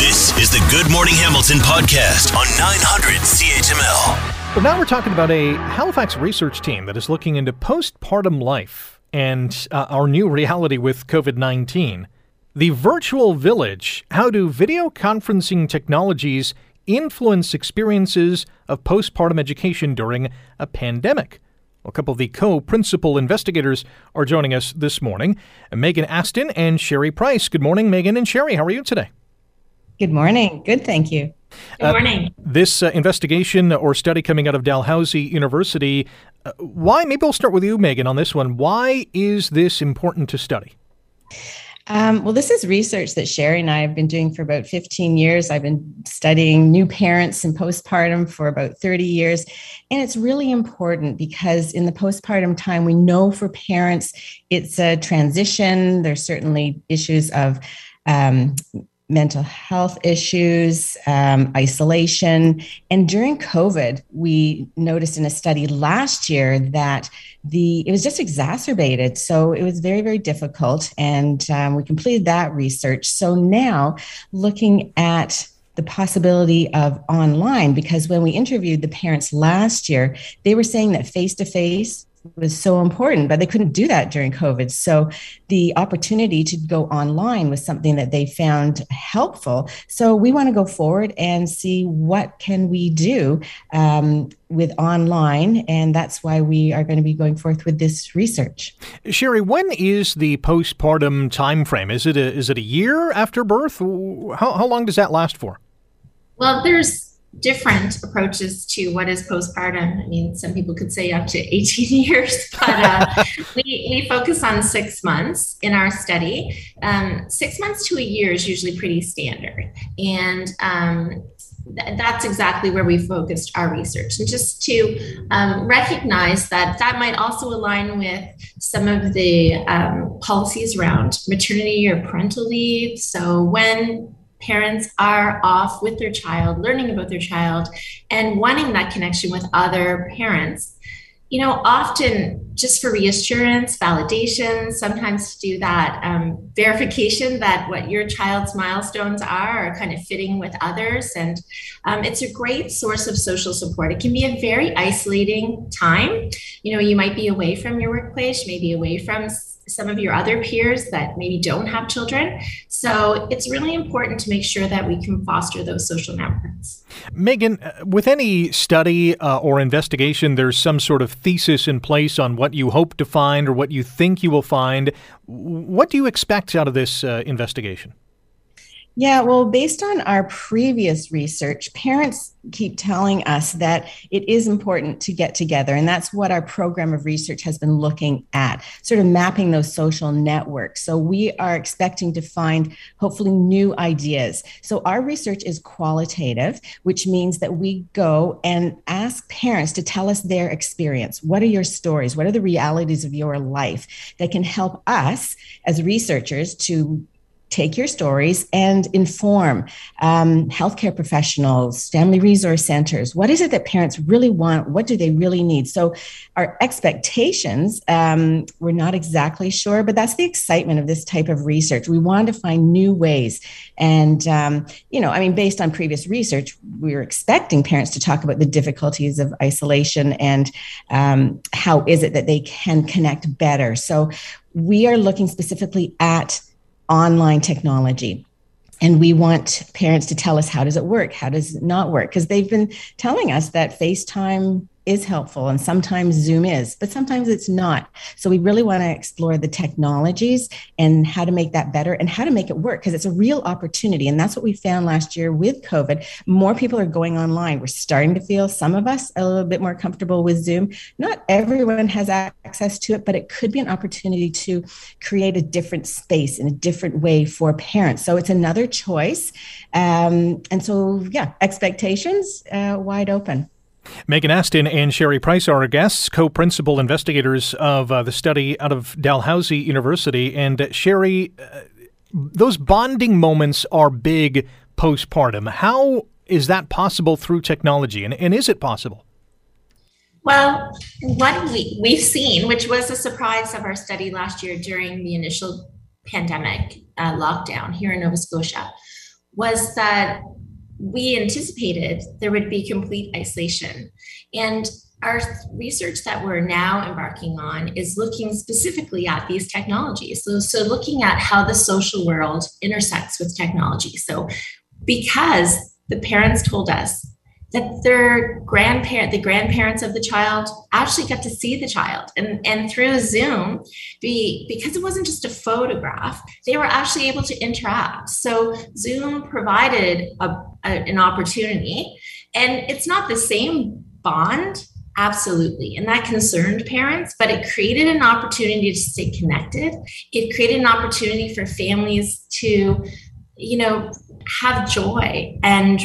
This is the Good Morning Hamilton podcast on 900 CHML. But now we're talking about a Halifax research team that is looking into postpartum life and uh, our new reality with COVID 19. The virtual village. How do video conferencing technologies influence experiences of postpartum education during a pandemic? A couple of the co principal investigators are joining us this morning Megan Aston and Sheri Price. Good morning, Megan and Sheri. How are you today? Good morning. Good, thank you. Good morning. Uh, this uh, investigation or study coming out of Dalhousie University, uh, why? Maybe I'll start with you, Megan, on this one. Why is this important to study? Um, well, this is research that Sheri and I have been doing for about 15 years. I've been studying new parents and postpartum for about 30 years. And it's really important because in the postpartum time, we know for parents it's a transition. There's certainly issues of um, mental health issues, um, isolation. And during COVID, we noticed in a study last year that the it was just exacerbated. So it was very, very difficult. And um, we completed that research. So now looking at the possibility of online because when we interviewed the parents last year, they were saying that face to face was so important, but they couldn't do that during COVID. So the opportunity to go online was something that they found helpful. So we want to go forward and see what can we do um, with online, and that's why we are going to be going forth with this research. Sheri, when is the postpartum time frame? Is it a, is it a year after birth? How, how long does that last for? Well, there's different approaches to what is postpartum. I mean, some people could say up to 18 years, but uh, we, we, focus on six months in our study. Um, six months to a year is usually pretty standard. And um, th- that's exactly where we focused our research. And just to um, recognize that that might also align with some of the um, policies around maternity or parental leave. So when parents are off with their child, learning about their child, and wanting that connection with other parents. You know, often just for reassurance, validation, sometimes to do that um, verification that what your child's milestones are are kind of fitting with others. And um, it's a great source of social support. It can be a very isolating time. You know, you might be away from your workplace, maybe away from some of your other peers that maybe don't have children. So it's really important to make sure that we can foster those social networks. Megan, uh, with any study uh, or investigation, there's some sort of thesis in place on what you hope to find or what you think you will find. What do you expect out of this uh, investigation? Yeah, well, based on our previous research, parents keep telling us that it is important to get together. And that's what our program of research has been looking at, sort of mapping those social networks. So we are expecting to find hopefully new ideas. So our research is qualitative, which means that we go and ask parents to tell us their experience. What are your stories? What are the realities of your life that can help us as researchers to take your stories and inform um, healthcare professionals, family resource centers. What is it that parents really want? What do they really need? So, our expectations, um, we're not exactly sure, but that's the excitement of this type of research. We want to find new ways. And, um, you know, I mean, based on previous research, we were expecting parents to talk about the difficulties of isolation and um, how is it that they can connect better. So, we are looking specifically at online technology. And we want parents to tell us how does it work? How does it not work? Because they've been telling us that facetime is helpful and sometimes Zoom is, but sometimes it's not. So we really want to explore the technologies and how to make that better and how to make it work because it's a real opportunity. And that's what we found last year with COVID. More people are going online. We're starting to feel some of us a little bit more comfortable with Zoom. Not everyone has access to it, but it could be an opportunity to create a different space in a different way for parents. So it's another choice. Um, and so, yeah, expectations uh, wide open. Megan Aston and Sheri Price are our guests, co principal investigators of uh, the study out of Dalhousie University. And uh, Sheri, uh, those bonding moments are big postpartum. How is that possible through technology? And, and is it possible? Well, what we, we've seen, which was a surprise of our study last year during the initial pandemic uh, lockdown here in Nova Scotia, was that we anticipated there would be complete isolation. And our research that we're now embarking on is looking specifically at these technologies. So, so looking at how the social world intersects with technology. So, because the parents told us that their grandparent, the grandparents of the child, actually got to see the child, and and through Zoom, be because it wasn't just a photograph, they were actually able to interact. So Zoom provided a, a, an opportunity, and it's not the same bond Absolutely. And that concerned parents, but it created an opportunity to stay connected. It created an opportunity for families to, you know, have joy and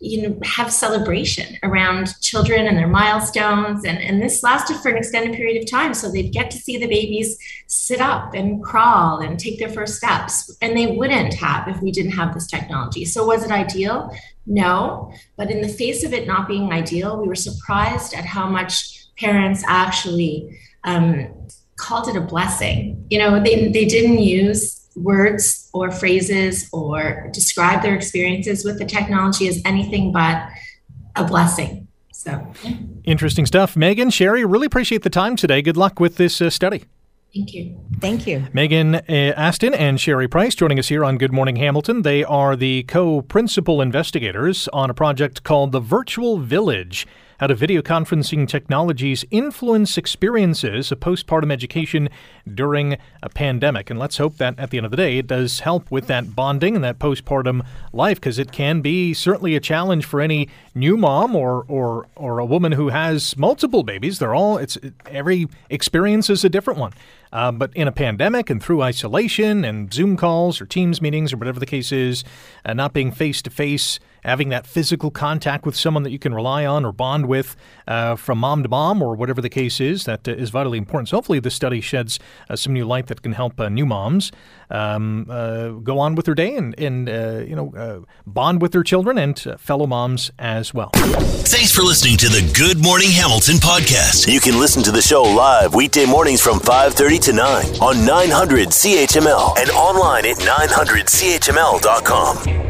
you know have celebration around children and their milestones. And, and this lasted for an extended period of time. So they'd get to see the babies sit up and crawl and take their first steps. And they wouldn't have if we didn't have this technology. So was it ideal? No. But in the face of it not being ideal we were surprised at how much parents actually um, called it a blessing. You know they, they didn't use words or phrases or describe their experiences with the technology as anything but a blessing. So, yeah. interesting stuff. Megan, Sheri, really appreciate the time today. Good luck with this uh, study. Thank you. Thank you. Megan uh, Aston and Sheri Price joining us here on Good Morning Hamilton. They are the co principal investigators on a project called The Virtual Village how do video conferencing technologies influence experiences of postpartum education during a pandemic? And let's hope that at the end of the day, it does help with that bonding and that postpartum life because it can be certainly a challenge for any new mom or, or, or a woman who has multiple babies. They're all, it's every experience is a different one. Uh, but in a pandemic and through isolation and Zoom calls or Teams meetings or whatever the case is, uh, not being face to face, having that physical contact with someone that you can rely on or bond with uh, from mom to mom or whatever the case is, that uh, is vitally important. So hopefully, this study sheds uh, some new light that can help new moms um, go on with their day and, and you know bond with their children and fellow moms as well. Thanks for listening to the Good Morning Hamilton podcast. You can listen to the show live weekday mornings from 5:30 to 9 on 900 CHML and online at 900CHML.com.